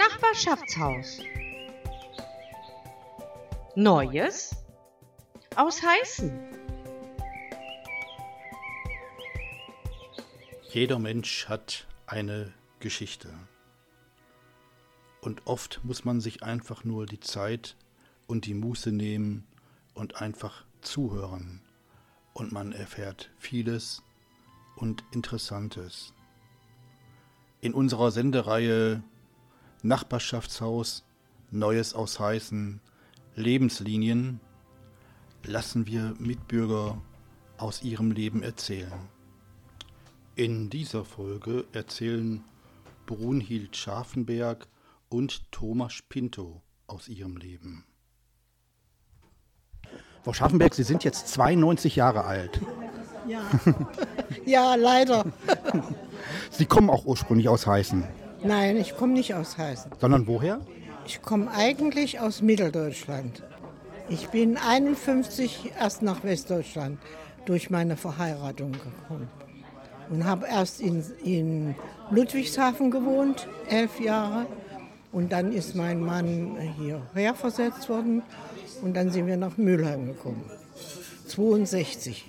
Nachbarschaftshaus. Neues aus Heißen. Jeder Mensch hat eine Geschichte. Und oft muss man sich einfach nur die Zeit und die Muße nehmen und einfach zuhören. Und man erfährt vieles und Interessantes. In unserer Sendereihe Nachbarschaftshaus, Neues aus Heißen, Lebenslinien lassen wir Mitbürger aus ihrem Leben erzählen. In dieser Folge erzählen Brunhild Scharfenberg und Thomas Pinto aus ihrem Leben. Frau Scharfenberg, Sie sind jetzt 92 Jahre alt. Ja, ja leider. Sie kommen auch ursprünglich aus Heißen. Nein, ich komme nicht aus Heißen. Sondern woher? Ich komme eigentlich aus Mitteldeutschland. Ich bin 51 erst nach Westdeutschland durch meine Verheiratung gekommen. Und habe erst in, in Ludwigshafen gewohnt, elf Jahre. Und dann ist mein Mann hierher versetzt worden. Und dann sind wir nach Mülheim gekommen. 62.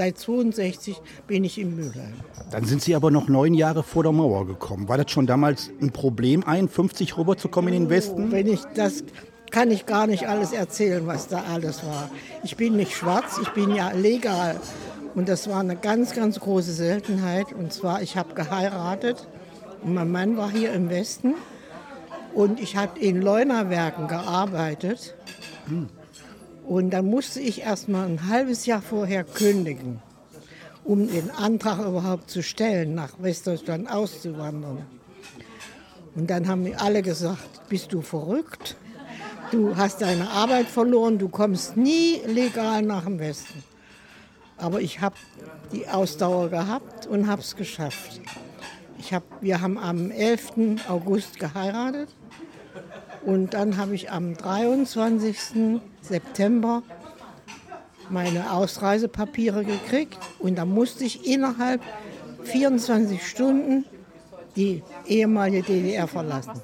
Seit 62 bin ich in Mülheim. Dann sind Sie aber noch neun Jahre vor der Mauer gekommen. War das schon damals ein Problem, 51 rüberzukommen in den Westen? Wenn ich das kann ich gar nicht alles erzählen, was da alles war. Ich bin nicht schwarz, ich bin ja legal. Und das war eine ganz, ganz große Seltenheit. Und zwar, ich habe geheiratet und mein Mann war hier im Westen und ich habe in Leunerwerken gearbeitet. Und dann musste ich erst mal ein halbes Jahr vorher kündigen, um den Antrag überhaupt zu stellen, nach Westdeutschland auszuwandern. Und dann haben mir alle gesagt, bist du verrückt? Du hast deine Arbeit verloren, du kommst nie legal nach dem Westen. Aber ich habe die Ausdauer gehabt und habe es geschafft. Ich hab, wir haben am 11. August geheiratet und dann habe ich am 23. September meine Ausreisepapiere gekriegt und da musste ich innerhalb 24 Stunden die ehemalige DDR verlassen.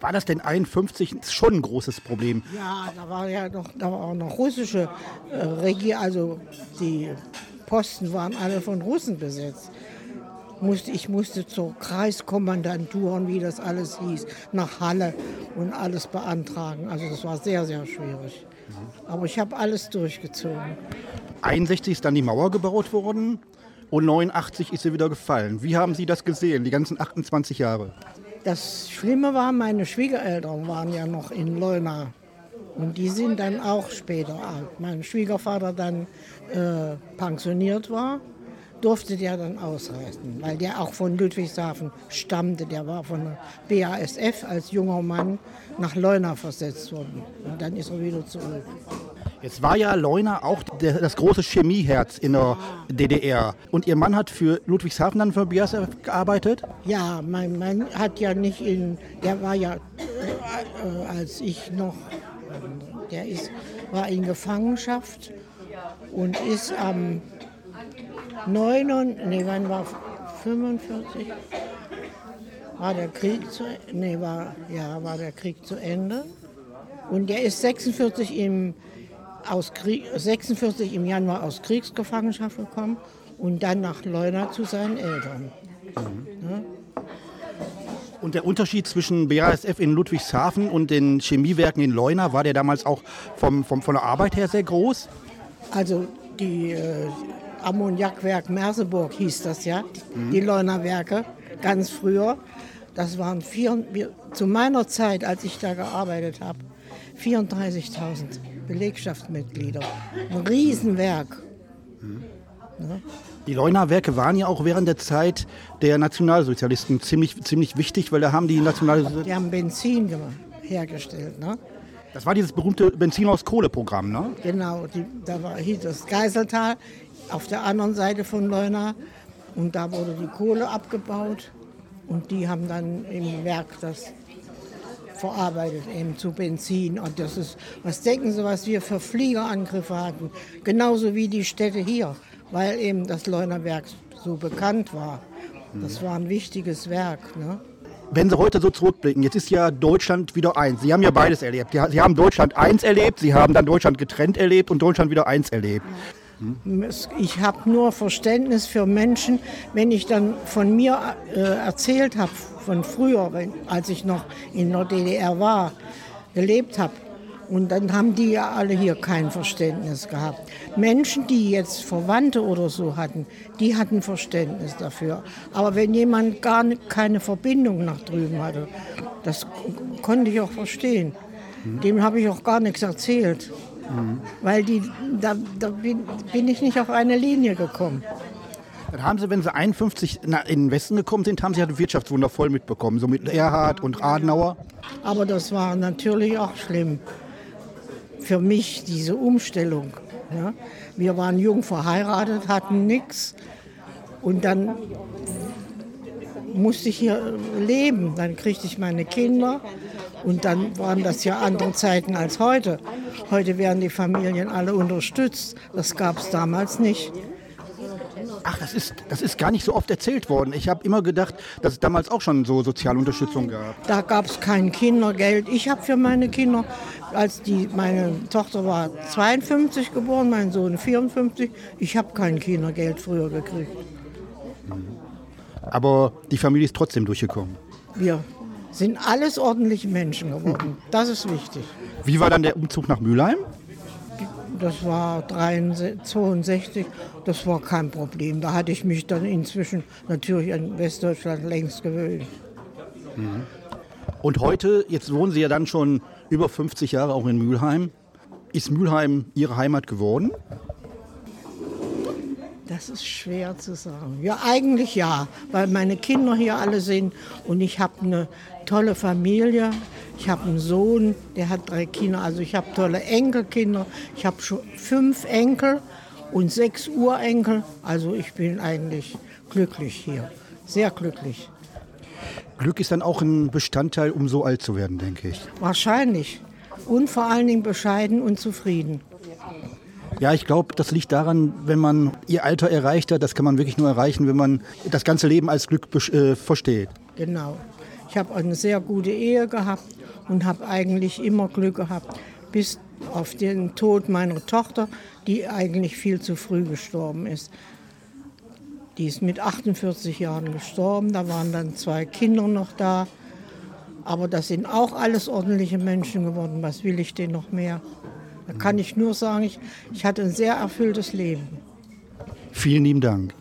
War das denn 51 schon ein großes Problem? Ja, da war ja noch, da war auch noch russische äh, Regie, also die Posten waren alle von Russen besetzt. Musste, ich musste zur Kreiskommandantur und wie das alles hieß, nach Halle und alles beantragen. Also das war sehr, sehr schwierig. Aber ich habe alles durchgezogen. 61 ist dann die Mauer gebaut worden und 89 ist sie wieder gefallen. Wie haben Sie das gesehen, die ganzen 28 Jahre? Das Schlimme war, meine Schwiegereltern waren ja noch in Leuna. Und die sind dann auch später alt. Mein Schwiegervater dann äh, pensioniert war, durfte der dann ausreisen, weil der auch von Ludwigshafen stammte. Der war von der BASF als junger Mann nach Leuna versetzt worden. Und dann ist er wieder zurück. Jetzt war ja Leuna auch der, das große Chemieherz in der DDR. Und Ihr Mann hat für Ludwigshafen dann für BASF gearbeitet? Ja, mein Mann hat ja nicht in, der war ja, äh, als ich noch, der ist, war in Gefangenschaft und ist am 9, nee, wann war 45? War der Krieg zu, nee, war, ja, war der Krieg zu Ende. Und der ist 46 im aus Krieg, 46 im Januar aus Kriegsgefangenschaft gekommen und dann nach Leuna zu seinen Eltern. Mhm. Ja. Und der Unterschied zwischen BASF in Ludwigshafen und den Chemiewerken in Leuna, war der damals auch vom, vom, von der Arbeit her sehr groß? Also die äh, Ammoniakwerk Merseburg hieß das ja, mhm. die Leuner Werke, ganz früher. Das waren vier, zu meiner Zeit, als ich da gearbeitet habe, 34.000 Belegschaftsmitglieder. Ein Riesenwerk. Mhm. Ja. Die Leuner Werke waren ja auch während der Zeit der Nationalsozialisten ziemlich, ziemlich wichtig, weil da haben die Nationalsozialisten... Die haben Benzin hergestellt. Ne? Das war dieses berühmte Benzin aus Kohle-Programm, ne? Genau, die, da war hier das Geiseltal auf der anderen Seite von Leuna und da wurde die Kohle abgebaut und die haben dann im Werk das verarbeitet, eben zu Benzin. Und das ist, was denken Sie, was wir für Fliegerangriffe hatten? Genauso wie die Städte hier, weil eben das Leunerwerk so bekannt war. Das war ein wichtiges Werk. Ne? Wenn Sie heute so zurückblicken, jetzt ist ja Deutschland wieder eins. Sie haben ja beides erlebt. Sie haben Deutschland eins erlebt, Sie haben dann Deutschland getrennt erlebt und Deutschland wieder eins erlebt. Ich habe nur Verständnis für Menschen, wenn ich dann von mir äh, erzählt habe, von früher, wenn, als ich noch in der DDR war, gelebt habe. Und dann haben die ja alle hier kein Verständnis gehabt. Menschen, die jetzt Verwandte oder so hatten, die hatten Verständnis dafür. Aber wenn jemand gar keine Verbindung nach drüben hatte, das konnte ich auch verstehen. Dem habe ich auch gar nichts erzählt. Mhm. Weil die, da, da bin, bin, ich nicht auf eine Linie gekommen. Dann haben Sie, wenn Sie 51 in den Westen gekommen sind, haben Sie ja das Wirtschaftswunder voll mitbekommen, so mit Erhard und Adenauer. Aber das war natürlich auch schlimm für mich, diese Umstellung. Ja. Wir waren jung verheiratet, hatten nichts und dann musste ich hier leben. Dann kriegte ich meine Kinder und dann waren das ja andere Zeiten als heute. Heute werden die Familien alle unterstützt. Das gab es damals nicht. Ach, das ist, das ist gar nicht so oft erzählt worden. Ich habe immer gedacht, dass es damals auch schon so Sozialunterstützung gab. Da gab es kein Kindergeld. Ich habe für meine Kinder, als die, meine Tochter war 52 geboren, mein Sohn 54, ich habe kein Kindergeld früher gekriegt. Aber die Familie ist trotzdem durchgekommen. Wir sind alles ordentliche Menschen geworden. Das ist wichtig. Wie war dann der Umzug nach Mülheim? Das war 62, das war kein Problem. Da hatte ich mich dann inzwischen natürlich in Westdeutschland längst gewöhnt. Mhm. Und heute, jetzt wohnen Sie ja dann schon über 50 Jahre auch in Mülheim. Ist Mülheim Ihre Heimat geworden? Das ist schwer zu sagen. Ja, eigentlich ja, weil meine Kinder hier alle sind und ich habe eine tolle Familie. Ich habe einen Sohn, der hat drei Kinder. Also ich habe tolle Enkelkinder. Ich habe schon fünf Enkel und sechs Urenkel. Also ich bin eigentlich glücklich hier, sehr glücklich. Glück ist dann auch ein Bestandteil, um so alt zu werden, denke ich. Wahrscheinlich. Und vor allen Dingen bescheiden und zufrieden. Ja, ich glaube, das liegt daran, wenn man ihr Alter erreicht hat, das kann man wirklich nur erreichen, wenn man das ganze Leben als Glück äh, versteht. Genau. Ich habe eine sehr gute Ehe gehabt und habe eigentlich immer Glück gehabt, bis auf den Tod meiner Tochter, die eigentlich viel zu früh gestorben ist. Die ist mit 48 Jahren gestorben, da waren dann zwei Kinder noch da. Aber das sind auch alles ordentliche Menschen geworden. Was will ich denn noch mehr? Da kann ich nur sagen, ich, ich hatte ein sehr erfülltes Leben. Vielen lieben Dank.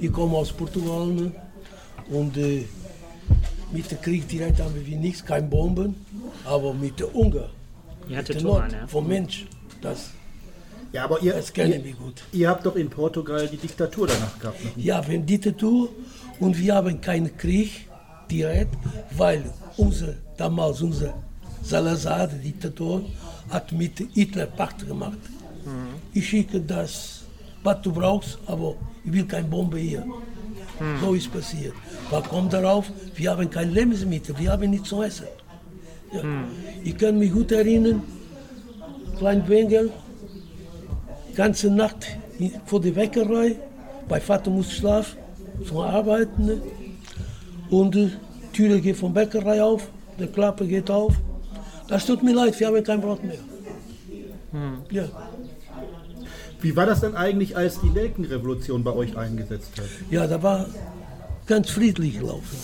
Ich komme aus Portugal ne? und äh, mit dem Krieg direkt haben wir nichts, keine Bomben, aber mit der Ungarn, mit der Not ja. vom Mensch, das, ja, aber ihr, das kennen wir gut. Ihr habt doch in Portugal die Diktatur danach gehabt. Ja, wir haben Diktatur und wir haben keinen Krieg direkt, weil unser, damals unser Salazar, der Diktator, hat mit Hitler Pakt gemacht. Mhm. Ich schicke das, was du brauchst, aber ich will keine Bombe hier. Mhm. So ist passiert. Was kommt darauf? Wir haben kein Lebensmittel, wir haben nichts zu essen. Ja. Mhm. Ich kann mich gut erinnern, klein Bengel, ganze Nacht vor der Weckerei, mein Vater muss schlafen, zum Arbeiten. Und die Tür geht vom Bäckerei auf, die Klappe geht auf. Das tut mir leid, wir haben kein Brot mehr. Hm. Ja. Wie war das denn eigentlich, als die Nelkenrevolution bei euch eingesetzt hat? Ja, da war ganz friedlich gelaufen.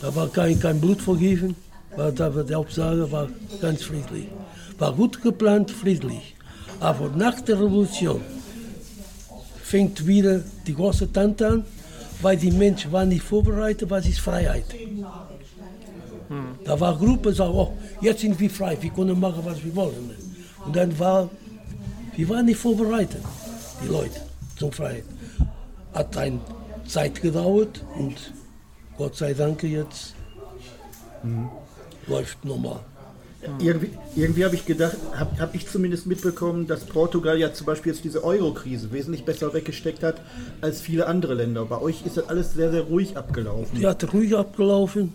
Da war kein, kein Blut vergeben, war, da war die Hauptsache war ganz friedlich. War gut geplant, friedlich. Aber nach der Revolution fängt wieder die große Tante an weil die Menschen waren nicht vorbereitet, was ist Freiheit. Hm. Da war Gruppe, die oh, jetzt sind wir frei, wir können machen, was wir wollen. Und dann war, wir waren nicht vorbereitet, die Leute, zum Freiheit. Hat eine Zeit gedauert und Gott sei Dank jetzt hm. läuft normal. Irgendwie, irgendwie habe ich gedacht, habe hab ich zumindest mitbekommen, dass Portugal ja zum Beispiel jetzt diese Euro-Krise wesentlich besser weggesteckt hat als viele andere Länder. Bei euch ist das alles sehr, sehr ruhig abgelaufen. Ja, ruhig abgelaufen,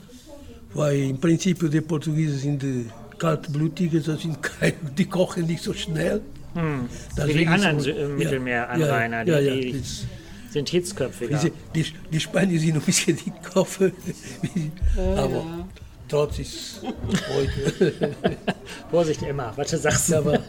weil im Prinzip die Portugiesen sind kaltblütige, das sind keine, die kochen nicht so schnell. Das Wie die anderen so- äh, Mittelmeeranrainer, ja, ja, die- ja, die- Sind hitzköpfiger. Die, die Spanier sind ein bisschen die Koffer, aber trotz ist heute. Vorsicht, Emma, was du sagst. Ja, aber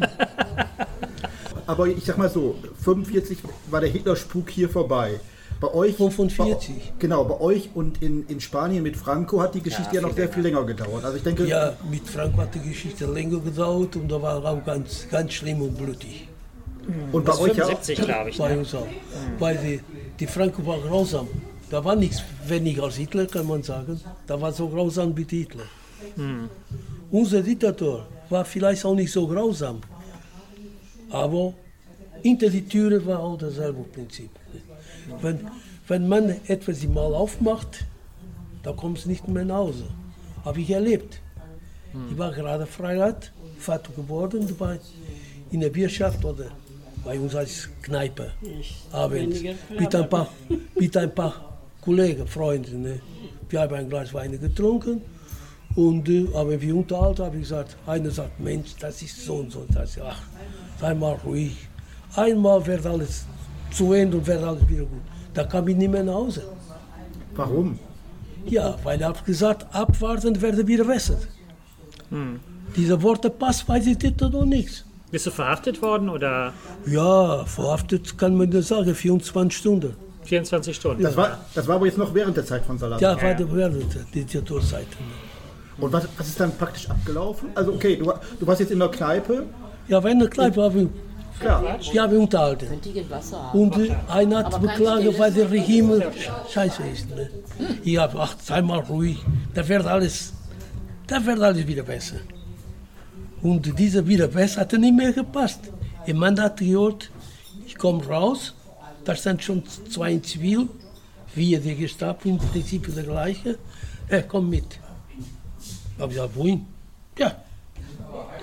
Aber ich sag mal so, 45 war der Hitlerspuk hier vorbei. Bei euch. 45. Bei, genau, bei euch und in, in Spanien mit Franco hat die Geschichte ja, noch sehr viel länger gedauert. Also ich denke, ja, mit Franco hat die Geschichte länger gedauert und da war auch ganz, ganz schlimm und blutig. und bei Bis euch ja. 75, glaube ich. Bei Ne? uns auch. Weil die, die Franco war grausam. Da war nichts weniger als Hitler, kann man sagen. Da war so grausam wie Hitler. Unser Diktator war vielleicht auch nicht so grausam. Aber hinter die Türe war auch dasselbe Prinzip. Wenn, wenn man etwas mal aufmacht, da kommt es nicht mehr nach Hause. Habe ich erlebt. Ich war gerade Freiheit, Vater geworden, war in der Wirtschaft oder bei uns als Kneipe. Abends. Mit ein paar, mit ein paar Kollegen, Freunden. Ne? Wir haben ein Glas Wein getrunken und äh, haben wir unterhalten, habe ich gesagt, einer sagt, Mensch, das ist so und so. Das, ach, sei mal ruhig. Einmal wird alles zu Ende und wird alles wieder gut. Da kam ich nicht mehr nach Hause. Warum? Ja, weil er hat gesagt, abwarten werde wieder besser. Diese Worte passen, weiß ich nicht oder nichts. Bist du verhaftet worden oder Ja, verhaftet kann man das sagen, 24 Stunden. 24 Stunden? Das war, das war aber jetzt noch während der Zeit von Salat. Ja, war der während der Diktaturzeit. Und was, was ist dann praktisch abgelaufen? Also okay, du, du warst jetzt in der Kneipe. Ja, wenn der Kleid war, wir, Klar. ja, wir unterhalten. Und äh, einer hat stilles weil der Regime scheiße ist. Ne? Ich habe ach, sei mal ruhig, da wird alles, da wird alles wieder besser. Und dieser wieder besser hat nicht mehr gepasst. Ein Mann hat gehört, ich komme raus, da stand schon zwei in Zivil, wir die Gestapo, im Prinzip der gleiche. Er komm mit. Ich habe wohin? Ja,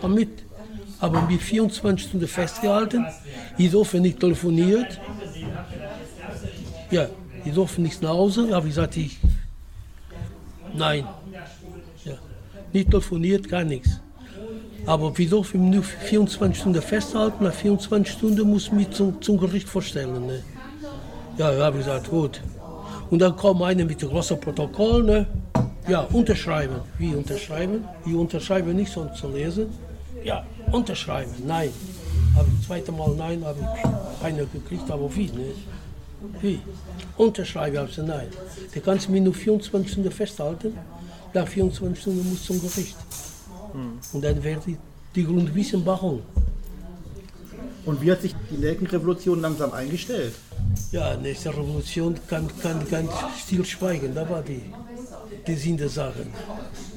komm mit. Haben mich 24 Stunden festgehalten. Ich durfte nicht telefoniert. Ja, ich durfte nicht nach Hause. Habe ich gesagt, ich. Nein. Ja. Nicht telefoniert, gar nichts. Aber wir durften nur 24 Stunden festhalten. Nach 24 Stunden muss ich mich zum, zum Gericht vorstellen. Ne? Ja, ja, habe ich gesagt, gut. Und dann kommt einer mit einem großen Protokoll. Ne? Ja, unterschreiben. Wie unterschreiben? Ich unterschreibe nicht, sonst zu lesen. Ja, unterschreiben. Nein. Habe ich zweite Mal nein, habe ich keiner gekriegt, aber wie? Ne? Wie? Unterschreiben, habe ich gesagt, nein. Du kannst mich nur 24 Stunden festhalten. Nach 24 Stunden muss zum Gericht. Und dann wird die, die Grund wissen, warum. Und wie hat sich die Nelkenrevolution langsam eingestellt? Ja, nächste Revolution kann, kann ganz stillschweigen. Da war die, die Sinn der Sache.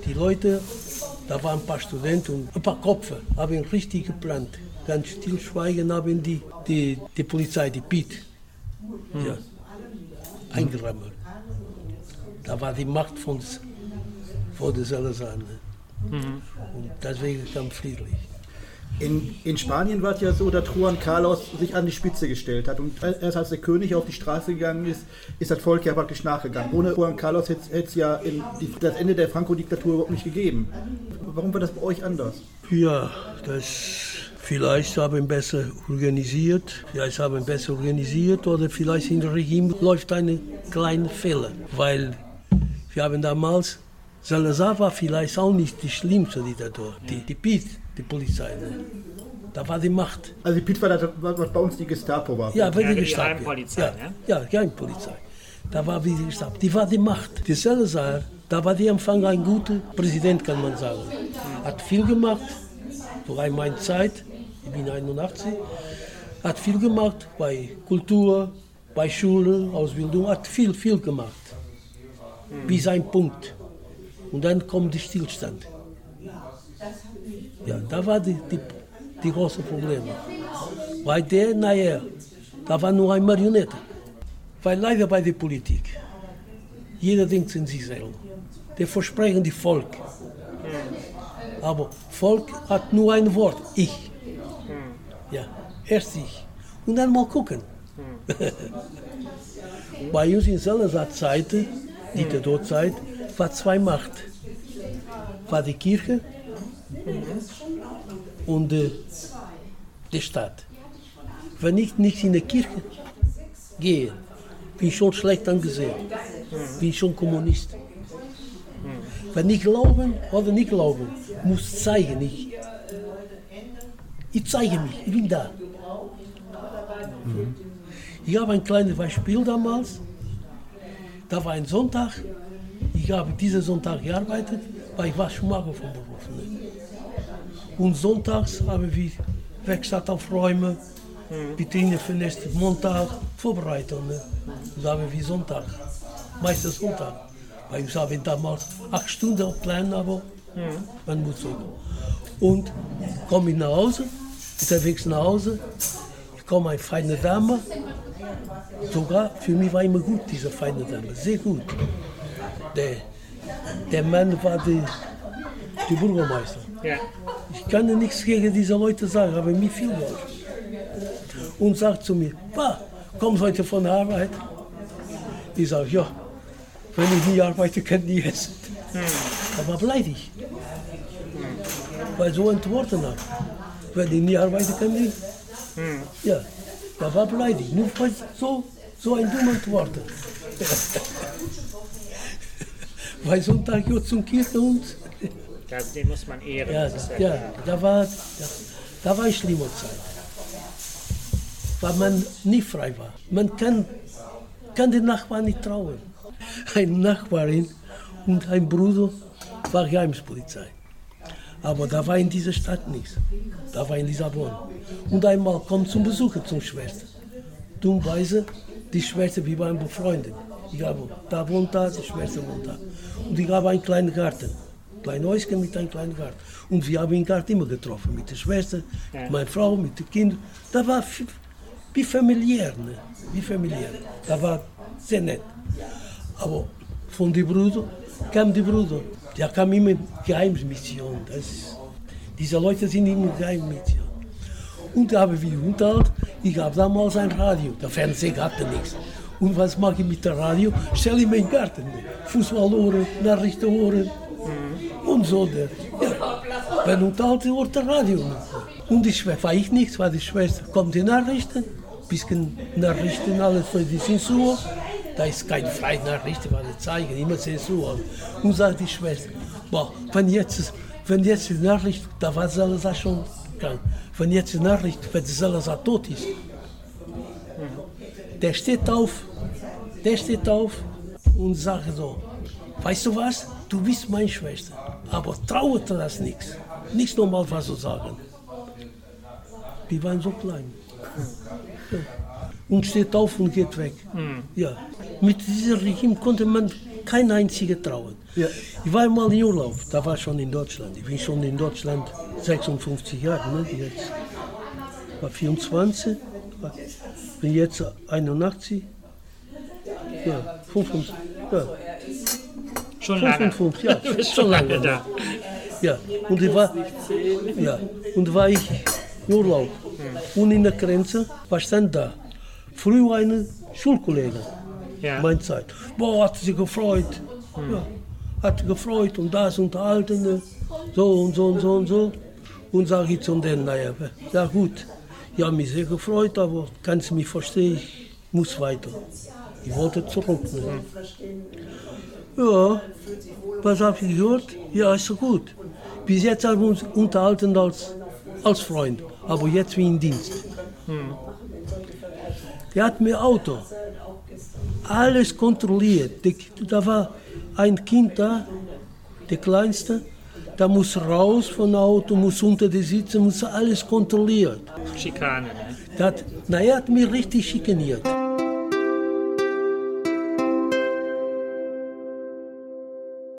Die Leute, da waren ein paar Studenten und ein paar Köpfe, haben richtig geplant. Ganz stillschweigen haben die, die, die Polizei, die PIT, ja, eingerammelt. Da war die Macht von, von der Salazar. Ne? Und deswegen kam friedlich. In, in Spanien war es ja so, dass Juan Carlos sich an die Spitze gestellt hat. Und erst als der König auf die Straße gegangen ist, ist das Volk ja praktisch nachgegangen. Ohne Juan Carlos hätte es ja in die, das Ende der Franco-Diktatur überhaupt nicht gegeben. Warum war das bei euch anders? Ja, das vielleicht haben besser organisiert, vielleicht haben besser organisiert oder vielleicht in der Regime läuft eine kleine Fehler, weil wir haben damals Salazar war vielleicht auch nicht die schlimmste Diktator. Die, die PIT, die Polizei, ne? da war die Macht. Also die Pit war das, was bei uns die Gestapo war. Ja, weil Ja, die die Gestapo. Geheimpolizei, ja, ne? ja, Geheimpolizei. Da war wie die Gestapo. Die war die Macht. Die Salazar, da war die am Anfang ein guter Präsident, kann man sagen. Hat viel gemacht, sogar in meiner Zeit, ich bin 81, hat viel gemacht bei Kultur, bei Schule, Ausbildung, hat viel, viel gemacht. Bis ein Punkt. Und dann kommt der Stillstand. Ja, da war die, die, die große Probleme. Weil der, naja, da war nur eine Marionette. Weil leider bei der Politik, jeder denkt in sich selber. Der versprechen die Volk. Aber Volk hat nur ein Wort, ich. Ja, erst ich. Und dann mal gucken. bei uns in Salazar-Zeit, Diktaturzeit, war zwei Macht. War die Kirche und äh, der Stadt. Wenn ich nicht in die Kirche gehe, bin ich schon schlecht angesehen. Bin ich schon Kommunist. Wenn ich glauben oder nicht glauben, muss zeigen. Ich, ich zeige mich, ich bin da. Ich habe ein kleines Beispiel damals. Da war ein Sonntag. Ich habe diesen Sonntag gearbeitet, weil ich war Schuhmacher von Beruf. Ne? Und sonntags haben wir Werkstatt aufräumen, Vitrine Fenster, Montag, Vorbereitung. Ne? Das haben wir Sonntag, meistens Sonntag. Weil uns haben damals acht Stunden auf Plan, aber man muss so. Und komme ich nach Hause, unterwegs nach Hause, ich komme eine feine Dame, sogar für mich war immer gut, diese feine Dame, sehr gut. Der, der Mann war die, die Bürgermeister. Ja. Ich kann nichts gegen diese Leute sagen, aber mir viel geholfen. Und sagt zu mir, Pa, kommst heute von der Arbeit? Ich sage, ja, wenn ich nie arbeite, kann ich essen. Aber bleibe ich. Weil so antworten habe. Wenn ich nie arbeite, kann ich. Ja, da war ich. Nur weil so, so ein dummer Antworten. Weil Sonntag geht zum Kirche und Das, den muss man ehren. ja, ist ja, da war, da, da war schlimme Zeit. Weil man nie frei war. Man kann, kann den Nachbarn nicht trauen. Eine Nachbarin und ein Bruder war Geheimnispolizei. Aber da war in dieser Stadt nichts. Da war in Lissabon. Und einmal kommt zum Besucher zum Schwester. Dummerweise, die Schwester, wir waren befreundet. Habe, da wohnt da, die Schwester wohnt da. Und ich habe einen kleinen Garten. Klein Häuschen mit einem kleinen Garten. Und wir haben im Garten immer getroffen. Mit der Schwester, Ja. meiner Frau, mit den Kindern. Da war wie familiär. Ne? Wie familiär. Da war sehr nett. Aber von den Brüdern kam die Brüder. Der kam immer Geheimmission. Das diese Leute sind immer Geheimmission. Und da haben wir unterhalten. Ich habe damals ein Radio. Der Fernseher hatte nichts. Und was mache ich mit dem Radio? Stell ich meinen Garten. Fußball hören, Nachrichten hören. Und so. Der, ja. Wenn unterhalten wird der Radio. Und Schwester, war ich nichts, weil die Schwester kommt die Nachrichten. Bisschen Nachrichten, alles für die Zensur. Da ist keine freie Nachrichten, weil die zeigen immer Zensur. Und sagt die Schwester, boah, wenn jetzt, wenn jetzt die Nachricht, da war Salazar schon krank. Wenn jetzt die Nachricht, wenn Salazar tot ist, der steht auf, der steht auf und sagt so, weißt du was, du bist meine Schwester, aber traue dir das nichts. Nichts normal was zu sagen. Die waren so klein. Ja. Und steht auf und geht weg. Ja. Mit diesem Regime konnte man kein einziger trauen. Ja. Ich war mal in Urlaub, da war ich schon in Deutschland. Ich bin schon in Deutschland 56 Jahre, ne, jetzt war 24, war- bin jetzt 81, ja, 55, ja, Schon lange. 55, ja, Du bist schon lange. da. Ja, und ich war, ja, und war ich in Urlaub. Und in der Grenze, was stand da? Früher eine Schulkollege, Ja. meine Zeit. Boah, hat sich gefreut. Ja, hat gefreut und das unterhalten, ne? so und so und so und so. Und sage ich zu denen, naja, ja gut, ich habe mich sehr gefreut, aber kannst du mich verstehen, ich muss weiter. Ich wollte zurück. Ja, was habe ich gehört? Ja, ist so gut. Bis jetzt haben wir uns unterhalten als, als Freund, aber jetzt wie im Dienst. Er hat mir Auto, alles kontrolliert. Da war ein Kind da, der Kleinste, der muss raus vom Auto, muss unter die Sitze, muss alles kontrolliert. Schikane. Ne? Das, na, er hat mich richtig schikaniert.